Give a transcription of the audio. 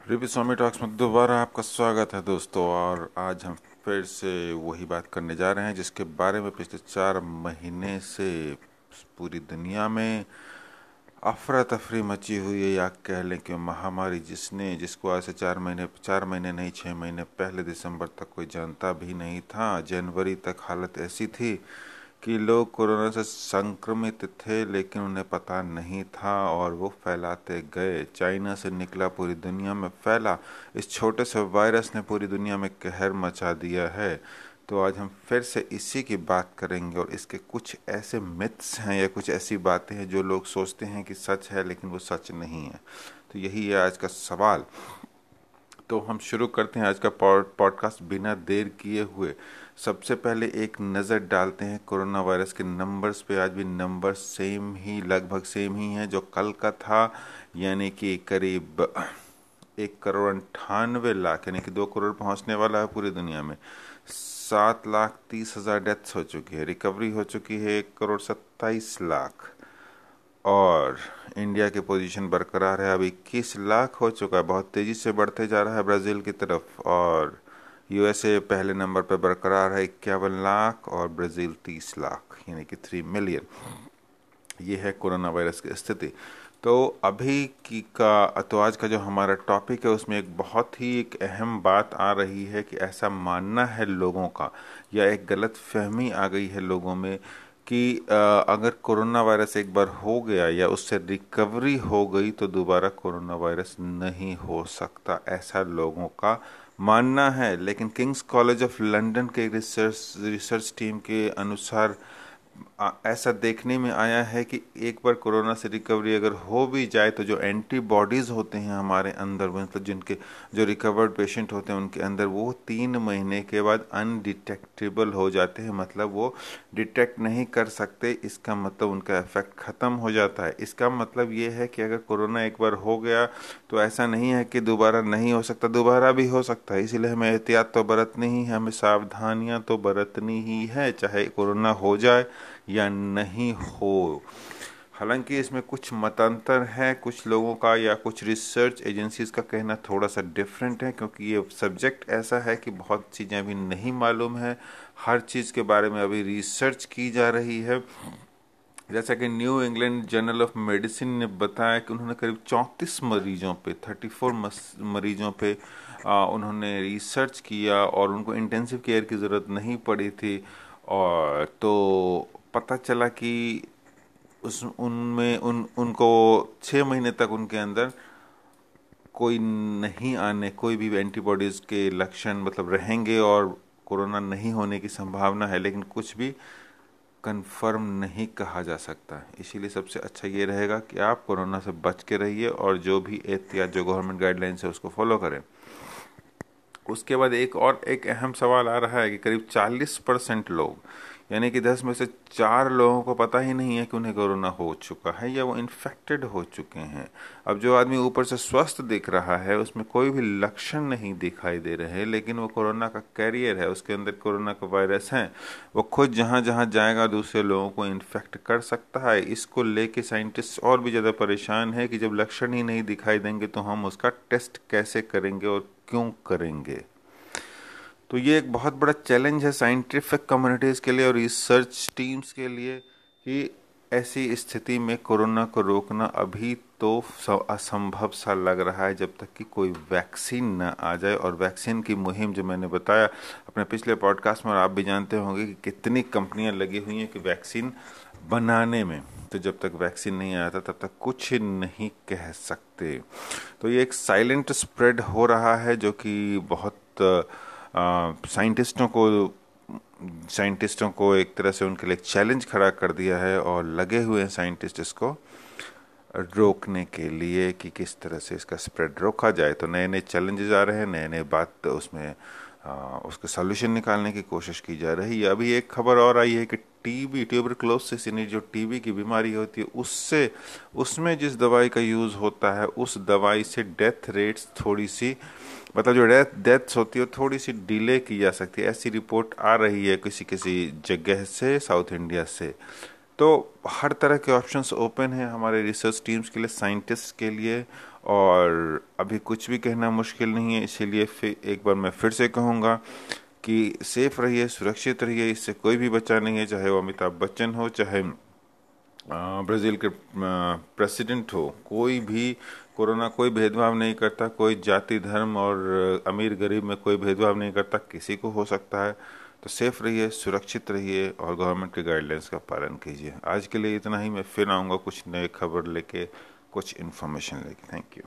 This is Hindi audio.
रिपी स्वामी टॉक्स में दोबारा आपका स्वागत है दोस्तों, और आज हम फिर से वही बात करने जा रहे हैं, जिसके बारे में पिछले चार महीने से पूरी दुनिया में अफरा तफरी मची हुई है। या कह लें कि महामारी जिसने, जिसको आज से चार महीने चार महीने नहीं छः महीने पहले दिसंबर तक कोई जानता भी नहीं था, जनवरी तक हालत ऐसी थी कि लोग कोरोना से संक्रमित थे, लेकिन उन्हें पता नहीं था और वो फैलाते गए। चाइना से निकला पूरी दुनिया में फैला। इस छोटे से वायरस ने पूरी दुनिया में कहर मचा दिया है। तो आज हम फिर से इसी की बात करेंगे और इसके कुछ ऐसे मिथ्स हैं या कुछ ऐसी बातें हैं जो लोग सोचते हैं कि सच है, लेकिन वो सच नहीं है। तो यही है आज का सवाल। तो हम शुरू करते हैं आज का पॉडकास्ट बिना देर किए हुए। सबसे पहले एक नज़र डालते हैं कोरोना वायरस के नंबर्स पे। आज भी नंबर सेम ही, लगभग सेम ही है जो कल का था, यानी कि करीब एक करोड़ अंठानवे लाख, यानी कि दो करोड़ पहुँचने वाला है पूरी दुनिया में। सात लाख तीस हज़ार डेथ्स हो चुकी है रिकवरी हो चुकी है एक करोड़ सत्ताईस लाख। और इंडिया की पोजीशन बरकरार है। अब इक्कीस लाख हो चुका है, बहुत तेज़ी से बढ़ते जा रहा है ब्राज़ील की तरफ़ और यूएसए पहले नंबर पर बरकरार है, इक्यावन लाख और ब्राज़ील तीस लाख, यानी कि थ्री मिलियन ये है कोरोना वायरस की स्थिति। तो अभी की का तो आज का जो हमारा टॉपिक है, उसमें एक बहुत ही एक अहम बात आ रही है कि ऐसा मानना है लोगों का, या एक गलत फहमी आ गई है लोगों में कि अगर कोरोना वायरस एक बार हो गया या उससे रिकवरी हो गई तो दोबारा कोरोना वायरस नहीं हो सकता, ऐसा लोगों का मानना है। लेकिन किंग्स कॉलेज ऑफ़ लंदन के रिसर्च रिसर्च टीम के अनुसार ऐसा देखने में आया है कि एक बार कोरोना से रिकवरी अगर हो भी जाए तो जो एंटीबॉडीज़ होते हैं हमारे अंदर मतलब जिनके जो रिकवर्ड पेशेंट होते हैं उनके अंदर, वो तीन महीने के बाद अनडिटेक्टेबल हो जाते हैं। मतलब वो डिटेक्ट नहीं कर सकते, इसका मतलब उनका इफ़ेक्ट ख़त्म हो जाता है। इसका मतलब ये है कि अगर कोरोना एक बार हो गया तो ऐसा नहीं है कि दोबारा नहीं हो सकता, दोबारा भी हो सकता है। इसीलिए हमें एहतियात तो बरतनी ही है, हमें सावधानियाँ तो बरतनी ही है, चाहे कोरोना हो जाए या नहीं हो। हालाँकि इसमें कुछ मतांतर है कुछ लोगों का या कुछ रिसर्च एजेंसीज का कहना थोड़ा सा डिफरेंट है क्योंकि ये सब्जेक्ट ऐसा है कि बहुत चीज़ें अभी नहीं मालूम है। हर चीज़ के बारे में अभी रिसर्च की जा रही है। जैसा कि New England Journal of Medicine ने बताया कि उन्होंने करीब चौंतीस मरीजों पे 34 मरीजों पे आ, उन्होंने रिसर्च किया और उनको इंटेंसिव केयर की ज़रूरत नहीं पड़ी थी। और तो पता चला कि उस, उनमें, उन, उनको छः महीने तक उनके अंदर कोई नहीं आने, कोई भी एंटीबॉडीज़ के लक्षण मतलब रहेंगे और कोरोना नहीं होने की संभावना है, लेकिन कुछ भी कंफर्म नहीं कहा जा सकता। इसीलिए सबसे अच्छा ये रहेगा कि आप कोरोना से बच के रहिए और जो भी एहतियात, जो गवर्नमेंट गाइडलाइंस है उसको फॉलो करें। उसके बाद एक और, एक अहम सवाल आ रहा है कि करीब 40 परसेंट लोग यानी कि दस में से चार लोगों को पता ही नहीं है कि उन्हें कोरोना हो चुका है या वो इन्फेक्टेड हो चुके हैं। अब जो आदमी ऊपर से स्वस्थ दिख रहा है, उसमें कोई भी लक्षण नहीं दिखाई दे रहे, लेकिन वो कोरोना का कैरियर है, उसके अंदर कोरोना का वायरस है। वो खुद जहाँ जहाँ जाएगा, दूसरे लोगों को इन्फेक्ट कर सकता है। इसको लेके साइंटिस्ट और भी ज़्यादा परेशान है कि जब लक्षण ही नहीं दिखाई देंगे तो हम उसका टेस्ट कैसे करेंगे और क्यों करेंगे? तो ये एक बहुत बड़ा चैलेंज है साइंटिफिक कम्युनिटीज़ के लिए और रिसर्च टीम्स के लिए कि ऐसी स्थिति में कोरोना को रोकना अभी तो असंभव सा लग रहा है जब तक कि कोई वैक्सीन न आ जाए। और वैक्सीन की मुहिम जो मैंने बताया अपने पिछले पॉडकास्ट में और आप भी जानते होंगे कि कितनी कंपनियाँ लगी हुई हैं कि वैक्सीन बनाने में। तो जब तक वैक्सीन नहीं था तब तक कुछ नहीं कह सकते। तो ये एक साइलेंट स्प्रेड हो रहा है जो कि बहुत साइंटिस्टों को साइंटिस्टों को एक तरह से उनके लिए चैलेंज खड़ा कर दिया है और लगे हुए हैं साइंटिस्ट इसको रोकने के लिए कि किस तरह से इसका स्प्रेड रोका जाए। तो नए नए चैलेंजेस आ रहे हैं नए नए बात उसमें आ, उसका सोल्यूशन निकालने की कोशिश की जा रही है। अभी एक खबर और आई है कि टीबी ट्यूबरक्लोसिस यानी जो टीबी की बीमारी होती है, उससे, उसमें जिस दवाई का यूज़ होता है, उस दवाई से डेथ रेट्स थोड़ी सी मतलब जो डेथ, डेथ्स होती है थोड़ी सी डिले की जा सकती है। ऐसी रिपोर्ट आ रही है किसी किसी जगह से, साउथ इंडिया से। तो हर तरह के ऑप्शंस ओपन हैं हमारे रिसर्च टीम्स के लिए, साइंटिस्ट के लिए, और अभी कुछ भी कहना मुश्किल नहीं है, इसीलिए फिर, एक बार मैं फिर से कहूँगा कि सेफ़ रहिए, सुरक्षित रहिए, इससे कोई भी बच्चा नहीं है, चाहे वो अमिताभ बच्चन हो, चाहे ब्राज़ील के प्रेसिडेंट हो, कोई भी कोरोना कोई भेदभाव नहीं करता, कोई जाति, धर्म और अमीर गरीब में कोई भेदभाव नहीं करता, किसी को हो सकता है। तो सेफ़ रहिए, सुरक्षित रहिए और गवर्नमेंट के गाइडलाइंस का पालन कीजिए। आज के लिए इतना ही, मैं फिर आऊँगा कुछ नए खबर लेके, कुछ इन्फॉर्मेशन लेके। Thank you